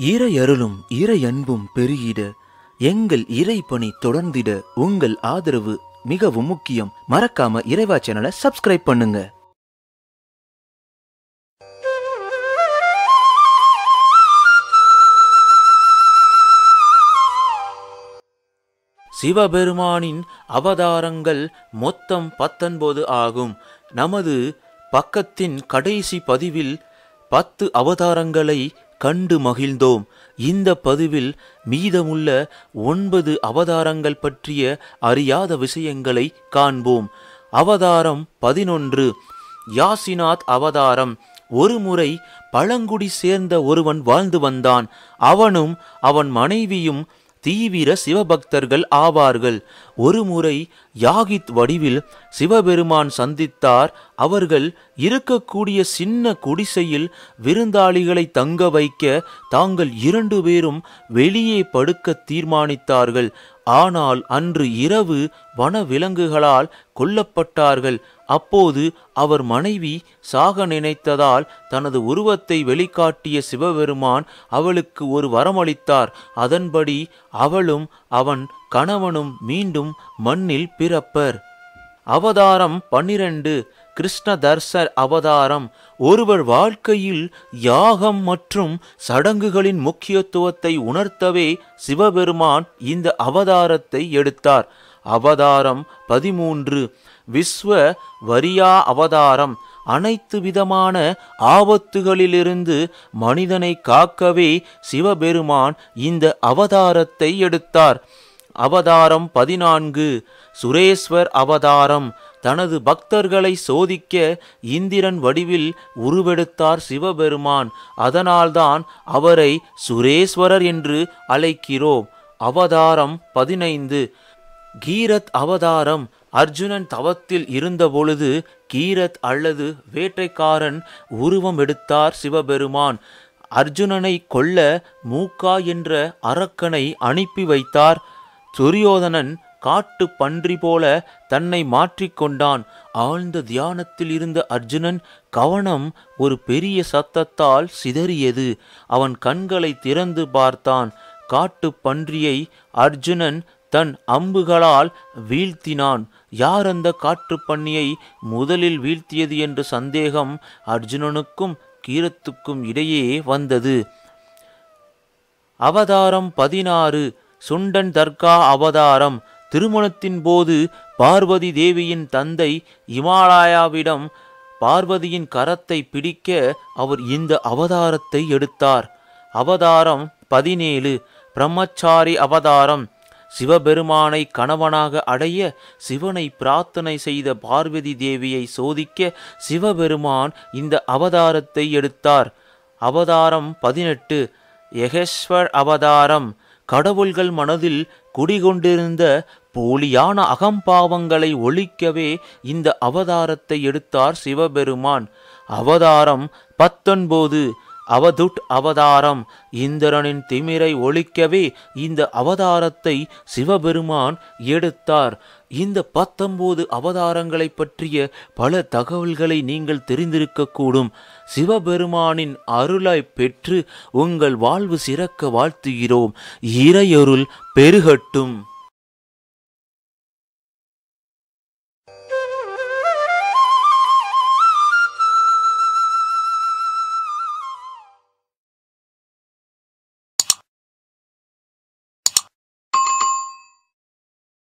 இறையருளும் இறையன்பும் பெருகிட எங்கள் இறைப்பணி தொடர்ந்திட உங்கள் ஆதரவு மிகவும் முக்கியம். மறக்காம இறைவா சேனலை சப்ஸ்கிரைப் பண்ணுங்க. சிவபெருமானின் அவதாரங்கள் மொத்தம் பத்தொன்பது ஆகும். நமது பக்கத்தின் கடைசி பதிவில் பத்து அவதாரங்களை கண்டு மகிழ்ந்தோம். இந்த பதிவில் மீதமுள்ள ஒன்பது அவதாரங்கள் பற்றிய அறியாத விஷயங்களை காண்போம். அவதாரம் பதினொன்று. யாசிநாத் அவதாரம். ஒருமுறை பழங்குடி சேர்ந்த ஒருவன் வாழ்ந்து வந்தான். அவனும் அவன் மனைவியும் தீவிர சிவபக்தர்கள் ஆவார்கள். ஒருமுறை யாகித் வடிவில் சிவபெருமான் சந்தித்தார். அவர்கள் இருக்கக்கூடிய சின்ன குடிசையில் விருந்தாளிகளை தங்க வைக்க தாங்கள் இரண்டு பேரும் வெளியே படுக்க தீர்மானித்தார்கள். ஆனால் அன்று இரவு வனவிலங்குகளால் கொல்லப்பட்டார்கள். அப்போது அவர் மனைவி சாக நினைத்ததால் தனது உருவத்தை வெளிக்காட்டிய சிவபெருமான் அவளுக்கு ஒரு வரமளித்தார். அதன்படி அவளும் அவன் கணவனும் மீண்டும் மண்ணில் பிறப்பர். அவதாரம் பன்னிரண்டு. கிருஷ்ண தர்சர் அவதாரம். ஒருவர் வாழ்க்கையில் யாகம் மற்றும் சடங்குகளின் முக்கியத்துவத்தை உணர்த்தவே சிவபெருமான் இந்த அவதாரத்தை எடுத்தார். அவதாரம் பதிமூன்று. விஸ்வ வரியா அவதாரம். அனைத்து விதமான ஆபத்துகளிலிருந்து மனிதனை காக்கவே சிவபெருமான் இந்த அவதாரத்தை எடுத்தார். அவதாரம் பதினான்கு. சுரேஸ்வர் அவதாரம். தனது பக்தர்களை சோதிக்க இந்திரன் வடிவில் உருவெடுத்தார் சிவபெருமான். அதனால்தான் அவரை சுரேஸ்வரர் என்று அழைக்கிறோம். அவதாரம் பதினைந்து. கீரத் அவதாரம் அர்ஜுனன் தவத்தில் இருந்தபொழுது கீரத் அல்லது வேட்டைக்காரன் உருவம் எடுத்தார் சிவபெருமான். அர்ஜுனனை கொல்ல மூக்கா என்ற அரக்கனை அனுப்பி வைத்தார். துரியோதனன் காட்டு பன்றி போல தன்னை மாற்றிக்கொண்டான் ஆழ்ந்த தியானத்தில் இருந்த அர்ஜுனன் கவனம் ஒரு பெரிய சத்தத்தால் சிதறியது. அவன் கண்களை திறந்து பார்த்தான். காட்டு பன்றியை அர்ஜுனன் தன் அம்புகளால் வீழ்த்தினான். யார் அந்த காற்று பண்ணியை முதலில் வீழ்த்தியது என்ற சந்தேகம் அர்ஜுனனுக்கும் கீரத்துக்கும் இடையே வந்தது. அவதாரம் பதினாறு. சுண்டன் தர்கா அவதாரம். திருமணத்தின் போது பார்வதி தேவியின் தந்தை இமாலயாவிடம் பார்வதியின் கரத்தை பிடிக்க அவர் இந்த அவதாரத்தை எடுத்தார். அவதாரம் பதினேழு. பிரம்மச்சாரி அவதாரம். சிவபெருமானை கணவனாக அடைய சிவனை பிரார்த்தனை செய்த பார்வதி தேவியை சோதிக்க சிவபெருமான் இந்த அவதாரத்தை எடுத்தார். அவதாரம் பதினெட்டு. யகேஸ்வர் அவதாரம். கடவுள்கள் மனதில் குடிகொண்டிருந்த போலியான அகம்பாவங்களை ஒழிக்கவே இந்த அவதாரத்தை எடுத்தார் சிவபெருமான். அவதாரம் பத்தொன்பது. அவதுட் அவதாரம். இந்திரனின் திமிரை ஒழிக்கவே இந்த அவதாரத்தை சிவபெருமான் எடுத்தார். இந்த பத்தொன்பது அவதாரங்களை பற்றிய பல தகவல்களை நீங்கள் தெரிந்திருக்கக்கூடும். சிவபெருமானின் அருளை பெற்று உங்கள் வாழ்வு சிறக்க வாழ்த்துகிறோம். இறையொருள் பெருகட்டும்.